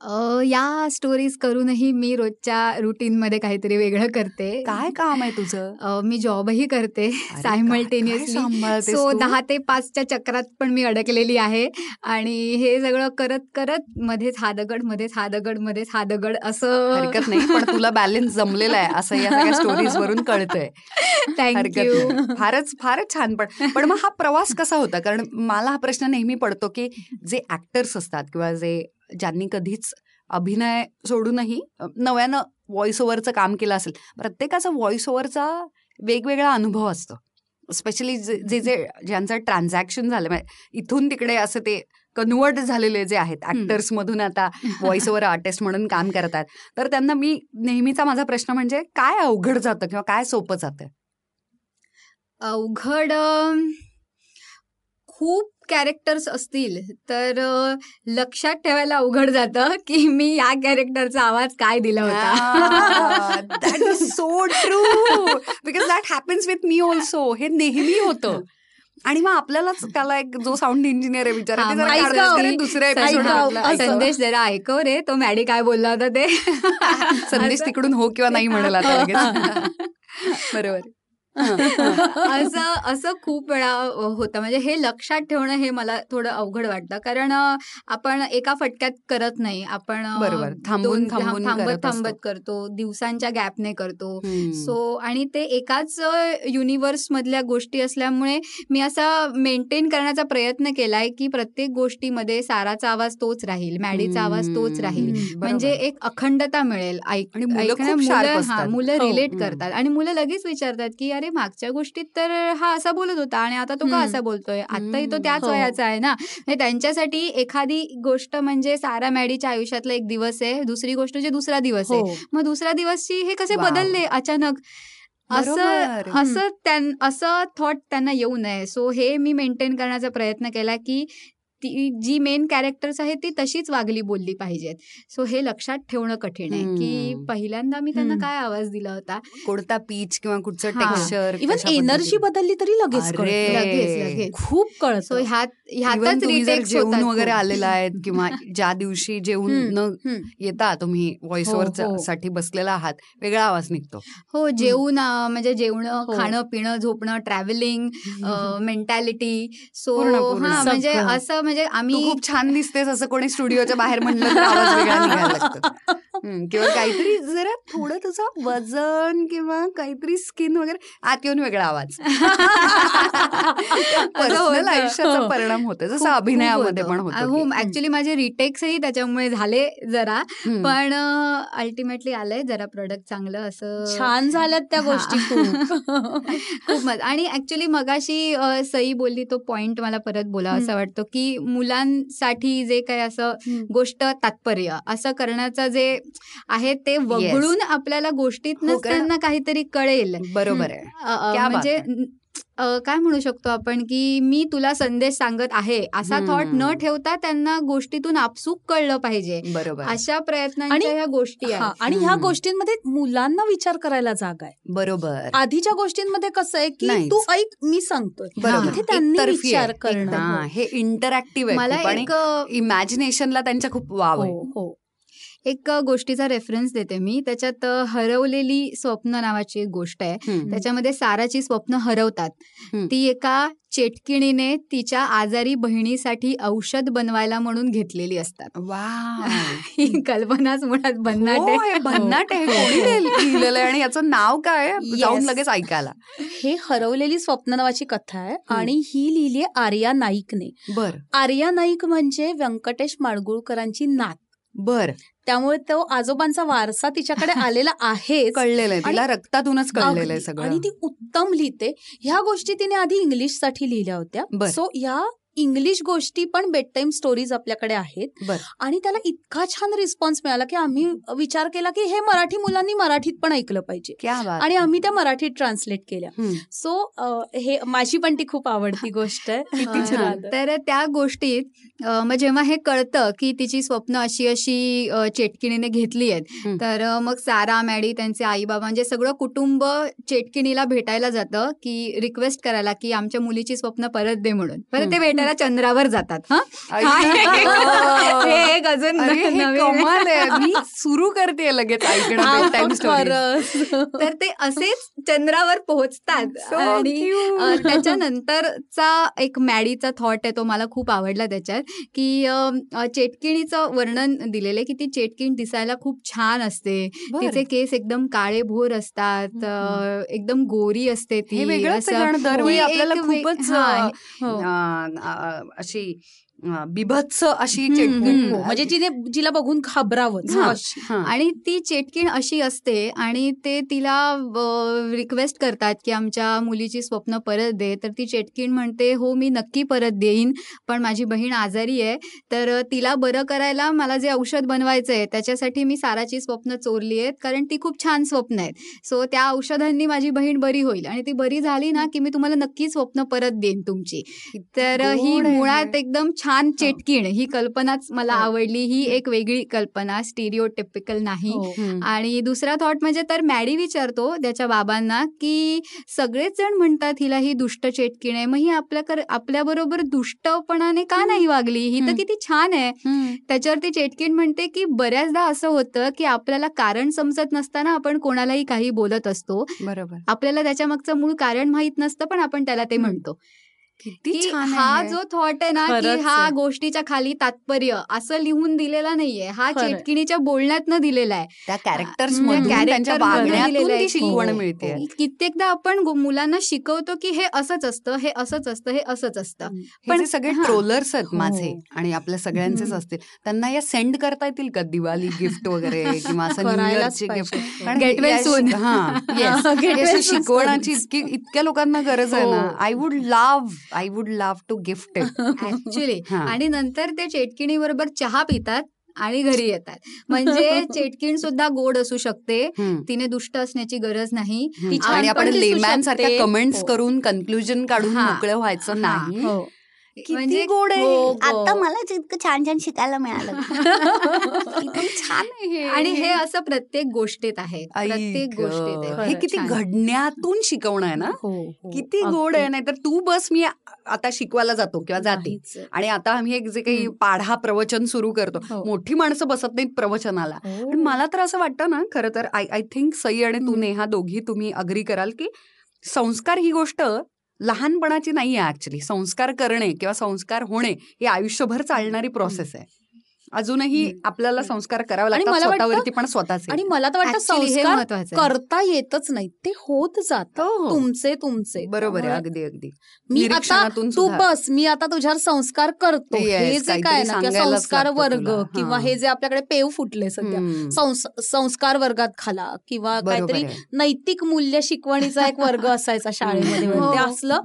अ, या स्टोरीज करूनही मी रोजच्या रुटीन मध्ये काहीतरी वेगळं करते. काय काम आहे तुझं? अ, मी जॉबही करते अरे, काय- काय सायमल्टेनियसली सांभाळतेस सो तू? दहा ते पाचच्या चक्रात पण मी अडकलेली आहे. आणि हे सगळं करत करत मध्येच हा दगड मध्येच हा दगड मध्येच हा दगड असं हरकत नाही पण तुला बॅलन्स जमलेला आहे असं या सगळ्या स्टोरीज वरून कळतंय. हरकत थँक्यू नाही. फारच फारच छान पण पण मग हा प्रवास कसा होता? कारण मला हा प्रश्न नेहमी पडतो की जे ऍक्टर्स असतात किंवा जे ज्यांनी कधीच अभिनय सोडूनही नव्यानं व्हॉइस ओव्हरचं काम केलं असेल प्रत्येकाचा व्हॉइस ओव्हरचा वेगवेगळा अनुभव असतो. स्पेशली जे जे जे ज्यांचं ट्रान्झॅक्शन झालं म्हणजे इथून तिकडे असं ते कन्वर्ट झालेले जे आहेत ऍक्टर्स मधून आता व्हॉइस ओव्हर आर्टिस्ट म्हणून काम करतात तर त्यांना मी नेहमीचा माझा प्रश्न म्हणजे काय अवघड जातं किंवा काय सोपं जातं? अवघड खूप कॅरेक्टर्स असतील तर लक्षात ठेवायला अवघड जातं की मी या कॅरेक्टरचा आवाज काय दिला होता. That is so true because that happens with me also हे नेहमी होतं. आणि मग आपल्यालाच त्याला एक जो साऊंड इंजिनियर आहे. करेल दुसऱ्या. संदेश जरा ऐकव रे तो मॅडी काय बोलला होता ते. संदेश तिकडून हो किंवा नाही म्हणाला बरोबर. असं असं खूप वेळा होतं म्हणजे हे लक्षात ठेवणं हे मला थोडं अवघड वाटतं कारण आपण एका फटक्यात करत नाही आपण. थांबून- थांबत. थांबत करतो दिवसांच्या गॅपने करतो. सो आणि ते एकाच युनिव्हर्स मधल्या गोष्टी असल्यामुळे मी असा मेंटेन करण्याचा प्रयत्न केलाय की प्रत्येक गोष्टीमध्ये साराचा आवाज तोच राहील मॅडीचा आवाज तोच राहील म्हणजे. एक अखंडता मिळेल ऐक आणि मुलं हा हो. रिलेट हम्म. करतात आणि मुलं लगेच विचारतात की अरे मागच्या गोष्टीत तर हा असा बोलत होता आणि आता तो का. असा बोलतोय आताही तो. त्याच हो. वयाचा आहे ना त्यांच्यासाठी एखादी गोष्ट म्हणजे सारा मॅडीच्या आयुष्यातला एक दिवस आहे दुसरी गोष्ट म्हणजे दुसरा दिवस आहे हो मग दुसऱ्या दिवसची हे कसे. बदलले अचानक असं. असं त्यां असं थॉट त्यांना येऊ नये सो हे मी मेंटेन करण्याचा प्रयत्न केला की ती जी मेन कॅरेक्टर्स आहेत ती तशीच वागली बोलली पाहिजेत सो हे लक्षात ठेवणं कठीण आहे की. पहिल्यांदा मी त्यांना. काय आवाज दिला होता कोणता पीच किंवा कुठचं. टेक्स्चर इव्हन एनर्जी बदलली तरी लगेच. लगेच खूप सो कळतं ह्यात ह्यातच रिटेक्स जेवून होतात वगैरे. आलेला आहेत किंवा ज्या दिवशी जेवून न. येता तुम्ही व्हॉइस हो, ओव्हर हो. साठी बसलेला आहात वेगळा आवाज निघतो हो जेवण अं, म्हणजे जेवण हो. खाणं पिणं झोपणं ट्रॅव्हलिंग मेंटॅलिटी सो. हा म्हणजे. असं म्हणजे आम्ही खूप छान दिसतेस असं कोणी स्टुडिओच्या बाहेर म्हणलं किंवा काहीतरी जरा थोडं तुझं वजन किंवा काहीतरी स्किन वगैरे आत येऊन वेगळा आवाज पर्सनल. आयुष्याचा हो. परिणाम होतो जसं अभिनयामध्ये होतं. पण हो ऍक्च्युली माझे रिटेक्सही त्याच्यामुळे झाले जरा. पण अल्टिमेटली आलंय जरा प्रोडक्ट चांगलं असं छान झाल्यात त्या. गोष्टी खूप खूप मजा आणि ऍक्च्युली मगाशी सई बोलली तो पॉइंट मला परत बोला असं वाटतं की मुलांसाठी जे काही असं. गोष्ट तात्पर्य असं करण्याचं जे आहे ते वगळून आपल्याला गोष्टीतनच हो, त्यांना काहीतरी कळेल. बरोबर आहे. म्हणजे काय म्हणू शकतो आपण की मी तुला संदेश सांगत आहे. असा. थॉट न ठेवता त्यांना गोष्टीतून आपसूक कळलं पाहिजे. बरोबर अशा प्रयत्नांच्या आणि- ह्या गोष्टी हा, आहेत. आणि ह्या. गोष्टींमध्ये मुलांना विचार करायला जागा आहे. बरोबर. आधीच्या गोष्टींमध्ये कसं आहे की. तू ऐक मी सांगतोय. बरोबर. त्यांनी. विचार करणं. हा, इंटरॅक्टिव्ह आहे मला एक इमॅजिनेशनला त्यांच्या खूप वाव आहे. हो हो. एक गोष्टीचा रेफरन्स देते मी. त्याच्यात हरवलेली स्वप्न नावाची एक गोष्ट आहे. त्याच्यामध्ये साराची स्वप्न हरवतात. ती एका चेटकिणीने तिच्या आजारी बहिणीसाठी औषध बनवायला म्हणून घेतलेली असतात. वाव. ही कल्पनाच मुळात भन्नाट हो, आहे. हे भन्नाट आहे. लिहिलेलं आहे आणि याचं नाव काय? जाऊन. लगेच ऐकायला. हे हरवलेली स्वप्न नावाची कथा आहे आणि ही लिहिली आहे आर्या नाईकने. बर. आर्या नाईक म्हणजे व्यंकटेश माडगुळकरांची नात. बर. त्यामुळे तो आजोबांचा वारसा तिच्याकडे आलेला आहे कळलेलं आहे. तिला रक्तातूनच कळलेलं आहे. सगळं आणि ती उत्तम लिहिते. ह्या गोष्टी तिने आधी इंग्लिशसाठी लिहिल्या बर. होत्या सो ह्या इंग्लिश गोष्टी पण बेड टाईम स्टोरीज आपल्याकडे आहेत आणि त्याला इतका छान रिस्पॉन्स मिळाला की आम्ही विचार केला की हे मराठी मुलांनी मराठीत पण ऐकलं पाहिजे क्या बात आणि आम्ही त्या मराठीत ट्रान्सलेट केल्या. सो हे माझी पण ती खूप आवडती गोष्ट आहे. तर त्या गोष्टीत मग जेव्हा हे कळतं की तिची स्वप्न अशी अशी चेटकिणीने घेतली आहेत. तर मग सारा मॅडी त्यांचे आई बाबा म्हणजे सगळं कुटुंब चेटकिणीला भेटायला जातं की रिक्वेस्ट करायला की आमच्या मुलीची स्वप्न परत दे म्हणून परत ते. भेटायला बघायला चंद्रावर जातात हा? अजून. कमाल आहे. मी सुरू करते लगेच ऐकणं. तर ते असेच चंद्रावर पोहोचतात. आणि त्याच्यानंतरचा एक मॅडीचा थॉट आहे तो मला खूप आवडला त्याच्यात की चेटकिणीचं वर्णन दिलेलं आहे की ती चेटकिण दिसायला खूप छान असते. तिचे केस एकदम काळे भोर असतात एकदम गोरी असते ती आपल्याला खूपच अशी अ, बिभत्स अशी चेटकिण. हो, म्हणजे जिने जिला बघून घाबरावं. आणि ती चेटकीण अशी असते आणि ते तिला रिक्वेस्ट करतात की आमच्या मुलीची स्वप्न परत दे. तर ती चेटकीण म्हणते हो मी नक्की परत देईन पण माझी बहीण आजारी आहे. तर तिला बरं करायला मला जे औषध बनवायचं आहे त्याच्यासाठी मी साराची स्वप्न चोरली आहेत कारण ती खूप छान स्वप्न आहेत. सो त्या औषधांनी माझी बहीण बरी होईल. आणि ती बरी झाली ना की मी तुम्हाला नक्की स्वप्न परत देईन तुमची. तर ही. मुळात एकदम छान चेटकीण. ही कल्पनाच मला. आवडली. ही एक वेगळी कल्पना स्टिरिओ टिपिकल नाही. हो. आणि दुसरा थॉट म्हणजे तर मॅडी विचारतो त्याच्या बाबांना की सगळेच जण म्हणतात हिला ही दुष्ट चेटकीण आहे. मग ही आपल्या आपल्याबरोबर दुष्टपणाने का नाही वागली? ही तर. किती छान आहे. त्याच्यावरती चेटकीण म्हणते की बऱ्याचदा असं होतं की आपल्याला कारण समजत नसताना आपण कोणालाही काही बोलत असतो. बरोबर. आपल्याला त्याच्या मागचं मूळ कारण माहीत नसतं पण आपण त्याला ते. म्हणतो. किती की छान हा. जो थॉट आहे ना की हा. गोष्टीच्या खाली तात्पर्य असं लिहून दिलेला नाहीये हा. चेटकिणीच्या बोलण्यातनं दिलेला आहे त्या कॅरेक्टर्स शिकवण मिळते हो. कित्येकदा आपण मुलांना शिकवतो की हे असंच असतं हे असंच असतं हे असंच असतं पण सगळे हा. ट्रोलर्स आहेत हो. माझे आणि आपल्या सगळ्यांचेच. असतील त्यांना या सेंड करता येतील का दिवाळी गिफ्ट वगैरे किंवा असं गिफ्ट. कारण. हा, शिकवण्याची. इतकी इतक्या लोकांना गरज आहे ना. I would love I would love to gift actually. आणि नंतर ते चेटकिणी बरोबर चहा पितात आणि घरी येतात म्हणजे चेटकीण सुद्धा गोड असू शकते तिने दुष्ट असण्याची गरज नाही आणि आपण लेमॅन सारख्या. कमेंट्स हो. करून कन्क्लुजन काढून. मोकळं व्हायचं. नाही हो. किती गोड आहे हो, आता गो. मलाच इतकं छान छान शिकायला मिळालं छान आहे हे. आणि हे असं प्रत्येक गोष्टीत आहे प्रत्येक. गोष्टीत हे किती. घडण्यातून शिकवणं आहे ना हो, हो. किती गोड. आहे नाहीतर तू बस मी आता शिकवायला जातो किंवा जाते. आणि आता आम्ही एक जे काही. पाढा प्रवचन सुरू करतो हो. मोठी माणसं बसत नाहीत प्रवचनाला हो. पण मला तर असं वाटतं ना खरं तर आय आय थिंक सई आणि तू. नेहा दोघी तुम्ही अग्री कराल की संस्कार ही गोष्ट लहानपणाची नाही आहे ऍक्च्युली संस्कार करणे किंवा संस्कार होणे ही आयुष्यभर चालणारी प्रोसेस आहे. अजूनही. आपल्याला संस्कार करावे लागतात मला वाटतं- स्वतःवरती पण स्वतःचे आणि मला तर वाटतं संस्कार. करता येतच नाही ते होत जात हो, हो. तुमचे तुमचे बरोबर आहे अगदी अगदी मी आता तू. बस मी आता तुझ्यावर संस्कार करतो हे जे काय ना संस्कार वर्ग. किंवा हा. जे आपल्याकडे पेव फुटले सध्या संस्कार वर्गात खाला किंवा काहीतरी. नैतिक मूल्य शिकवणीचा एक वर्ग असायचा शाळेमध्ये. ते हो. असलं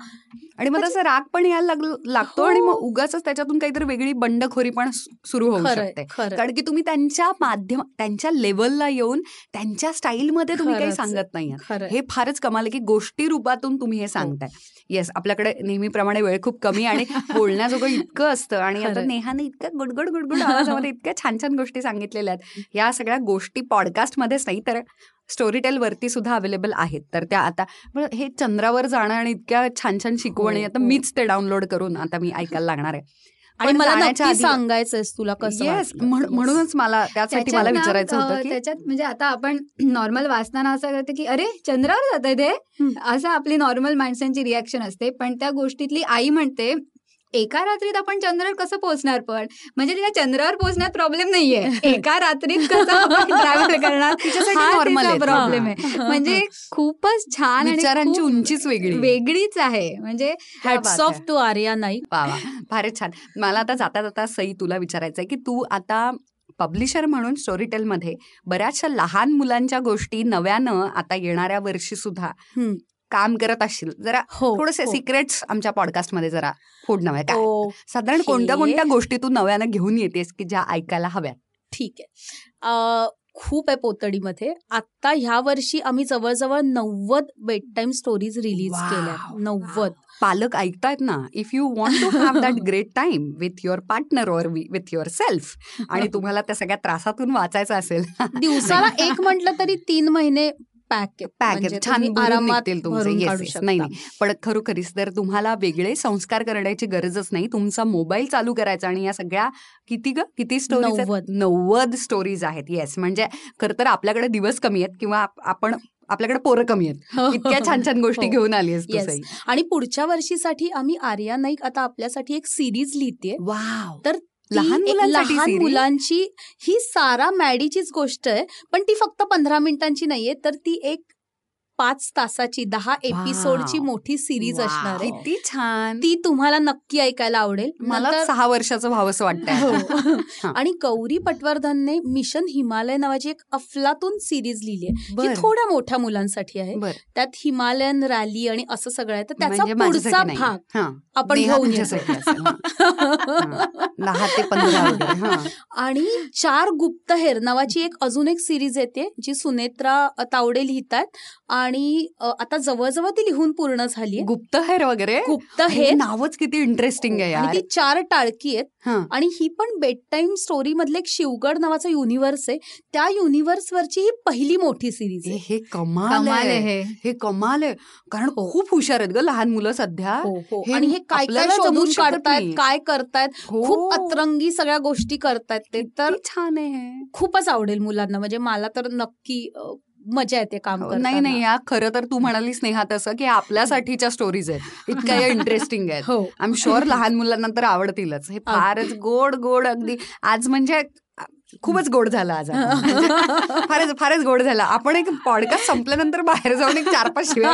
आणि मग तसं राग पण यायला लागतो. आणि मग उगाच त्याच्यातून काहीतरी वेगळी बंडखोरी पण सुरू होऊ खरंय शकते. कारण की तुम्ही त्यांच्या माध्यम त्यांच्या लेवलला येऊन त्यांच्या स्टाईलमध्ये तुम्ही काही. सांगत नाही हे फारच कमाल आहे की गोष्टी रूपातून तुम्ही हे सांगताय. येस आपल्याकडे नेहमीप्रमाणे वेळ खूप कमी आणि बोलण्याजोगं इतकं असतं आणि आता. नेहाने इतकं गुडगुड गुडगुड आवाजामध्ये इतक्या छान छान गोष्टी सांगितलेल्या आहेत. या सगळ्या गोष्टी पॉडकास्टमध्येच नाही तर स्टोरीटेल वरती सुद्धा अवेलेबल आहेत. तर त्या आता हे चंद्रावर जाणं आणि इतक्या छान छान शिकवणी हो, आता हो. मीच ते डाउनलोड करून आता मी ऐकायला लागणार आहे. आणि मला नक्की आधी- सांगायचंय तुला कसं येस. म्हणूनच मला त्यासाठी मला विचारायचं होतं की त्याच्यात म्हणजे आता आपण नॉर्मल वाचताना असं करतो की अरे चंद्रावर जात आहे ते. असं आपली नॉर्मल माणसांची रिॲक्शन असते पण त्या गोष्टीतली आई म्हणते एका रात्रीत आपण चंद्रावर कसं पोहोचणार पण म्हणजे तिला चंद्रावर पोहोचण्यात प्रॉब्लेम नाहीये एका रात्रीत कसं ट्रॅव्हल करणार तिच्यासाठी. प्रॉब्लेम. आहे म्हणजे खूपच छान आणि विचारांची उंचीच वेगळी. वेगळीच आहे म्हणजे hats off. To Arya Naik वा फारच छान मला आता जाता जाता सई तुला विचारायचं आहे की तू आता पब्लिशर म्हणून स्टोरीटेलमध्ये बऱ्याचशा लहान मुलांच्या गोष्टी नव्यानं आता येणाऱ्या वर्षी सुद्धा. काम करत असशील. जरा हो थोडेसे हो. सिक्रेट्स आमच्या पॉडकास्टमध्ये जरा आहे काय हो, साधारण कोणत्या हे- कोणत्या गोष्टी तू नव्यानं घेऊन येतेस की ज्या ऐकायला हव्यात? ठीक आहे. खूप आहे पोतडीमध्ये. आता ह्या वर्षी आम्ही जवळजवळ नव्वद बेड टाईम स्टोरीज रिलीज. केल्या नव्वद. पालक ऐकतायत ना. If you want to have that great time with your partner or with your self आणि तुम्हाला त्या सगळ्या त्रासातून वाचायचं असेल. दिवसाला एक म्हटलं तरी तीन महिने पॅक पॅक म्हणजे छान आरामात. नाही नाही. पण खरोखरीच तर तुम्हाला वेगळे संस्कार करण्याची गरजच नाही तुमचा मोबाईल चालू करायचा आणि या सगळ्या किती ग? किती स्टोरीज नव्वद. नव्वद स्टोरीज आहेत. येस म्हणजे खरं तर आपल्याकडे दिवस कमी आहेत किंवा आप- आपण आपल्याकडे पोरं कमी आहेत. इतक्या छान छान गोष्टी हो. घेऊन आली आणि पुढच्या वर्षीसाठी आम्ही आर्या नाईक आता आपल्यासाठी एक सिरीज लिहिते तर लहान लहान? मुलांची ही सारा मॅडीचीच गोष्ट आहे पण ती फक्त पंधरा मिनिटांची नाहीये तर ती एक पाच तासाची दहा एपिसोडची. मोठी सिरीज. असणार आहे किती छान ती तुम्हाला नक्की ऐकायला आवडेल मला सहा वर्षाचं व्हावंसं वाटतंय हो. हा. आणि गौरी पटवर्धनने मिशन हिमालय नावाची एक अफलातून सिरीज लिहिली आहे जी थोड्या मोठ्या मुलांसाठी आहे त्यात हिमालयन रॅली आणि असं सगळं आहे तर त्याचा म्हणजे पुढचा. भाग. आपण घेऊन. आणि चार गुप्तहेर नावाची एक अजून एक सिरीज येते जी सुनेत्रा तावडे लिहितात आणि अ, आता जवळजवळ ती लिहून पूर्ण झाली गुप्तहेर वगैरे? हे गुप्तहेर नावच किती इंटरेस्टिंग आहे आणि यार. ती चार टाळकी आहेत. हा. आणि ही पण बेड टाईम स्टोरी मधलं एक शिवगड नावाचं युनिव्हर्स आहे. त्या युनिव्हर्स वरची ही पहिली मोठी सिरीज हे- आहे. हे कमाल आहे. हे कमाल आहे. कारण खूप हुशार आहेत ग लहान मुलं सध्या. हो, हो. हे आणि हे काय काय शोधून काढतायत. काय करतायत हो. खूप अतरंगी सगळ्या गोष्टी करतायत ते. तर छान आहे हे. खूपच आवडेल मुलांना. म्हणजे मला तर नक्की मजा येते काम हो. नाही नाही या खरं तर तू म्हणालीस नेहा तसं की आपल्यासाठीच्या स्टोरीज आहेत. इतक्या या इंटरेस्टिंग आहेत. हो. आय एम शुअर लहान मुलांना तर आवडतीलच. हे फारच गोड गोड अगदी. आज म्हणजे खूपच गोड झालं आज फारच फारच गोड झालं. आपण एक पॉडकास्ट संपल्यानंतर बाहेर जाऊन एक चार पाच शिव्या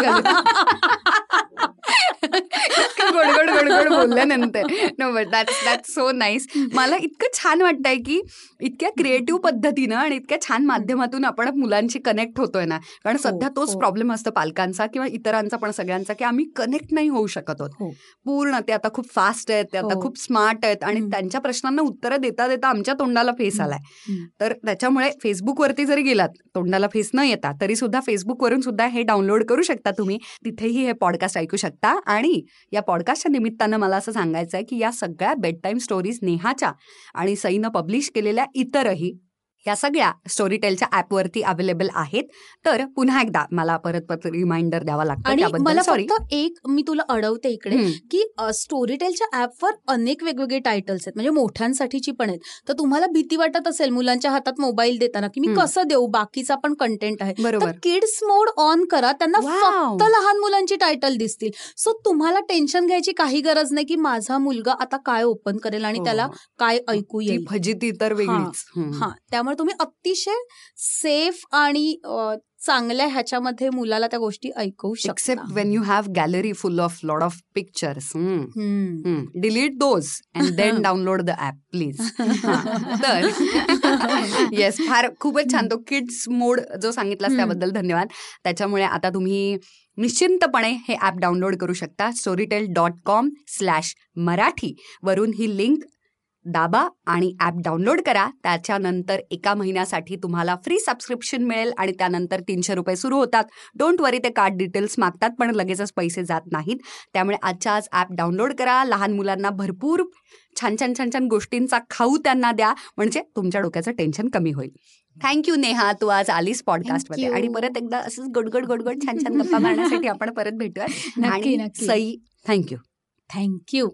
घालू इतकं गोड गोड गोड गोड बोलल्यानंतर no but that's that's so nice मला इतकं छान वाटतंय की इतक्या क्रिएटिव्ह पद्धतीनं आणि इतक्या छान माध्यमातून आपण मुलांशी कनेक्ट होतोय ना कारण सध्या तोच हो. प्रॉब्लेम असतो पालकांचा किंवा इतरांचा पण सगळ्यांचा की आम्ही कनेक्ट नाही होऊ शकत आहोत हो. पूर्ण ते आता खूप फास्ट आहेत ते आता हो. खूप स्मार्ट आहेत आणि. त्यांच्या प्रश्नांना उत्तरं देता देता आमच्या तोंडाला फेस आलाय. तर त्याच्यामुळे फेसबुकवरती जरी गेलात तोंडाला फेस न येता तरी सुद्धा फेसबुकवरून सुद्धा हे डाउनलोड करू शकता तुम्ही तिथेही हे पॉडकास्ट ऐकू शकता आणि या पॉडकास्टच्या निमित्तानं मला असं सांगायचं आहे की या सगळ्या बेड टाईम स्टोरीज नेहाच्या आणि सईनं पब्लिश केलेल्या इतरही या सगळ्या स्टोरीटेलच्या ॲपवरती अवेलेबल आहेत. तर पुन्हा एकदा मला परत परत रिमाइंडर द्यावा लागतो मला सॉरी फक्त एक मी तुला अडवते इकडे की स्टोरीटेलच्या ऍपवर अनेक वेगवेगळे टायटल्स आहेत. म्हणजे मोठ्यांसाठीची पण आहेत. तर तुम्हाला भीती वाटत असेल मुलांच्या हातात मोबाईल देताना की मी. कसं देऊ? बाकीचा पण कंटेंट आहे. बरोबर. किड्स मोड ऑन करा. त्यांना. फक्त लहान मुलांची टायटल दिसतील. सो तुम्हाला टेन्शन घ्यायची काही गरज नाही की माझा मुलगा आता काय ओपन करेल आणि हो. त्याला काय ऐकू येईल. फजिती तर वेगळीच. हा. त्यामुळे तुम्ही अतिशय सेफ आणि चांगल्या ह्याच्यामध्ये मुलाला त्या गोष्टी ऐकवू शकता. Except when you have gallery full of lot of pictures. Delete those and then download the app please तर येस फार खूपच छान. तो किड्स मोड जो सांगितलास. त्याबद्दल धन्यवाद. त्याच्यामुळे आता तुम्ही निश्चिंतपणे हे ॲप डाउनलोड करू शकता. Storytel dot com slash Marathi. वरून ही लिंक दाबा आणि ॲप डाउनलोड करा. त्याच्यानंतर एका महिन्यासाठी तुम्हाला फ्री सबस्क्रिप्शन मिळेल आणि त्यानंतर तीनशे रुपये सुरू होतात. डोंट वरी ते कार्ड डिटेल्स मागतात पण लगेचच पैसे जात नाहीत. त्यामुळे आजच्या आज ॲप डाउनलोड करा. लहान मुलांना भरपूर छान छान छान छान गोष्टींचा खाऊ त्यांना द्या. म्हणजे तुमच्या डोक्याचं टेन्शन कमी होईल. थँक्यू नेहा. तू आज आलीस पॉडकास्टमध्ये. Thank you. आणि परत एकदा असंच गोडगोड गोडगोड छान छान गप्पा मारण्यासाठी आपण परत भेटूया. आणि सई थँक्यू थँक्यू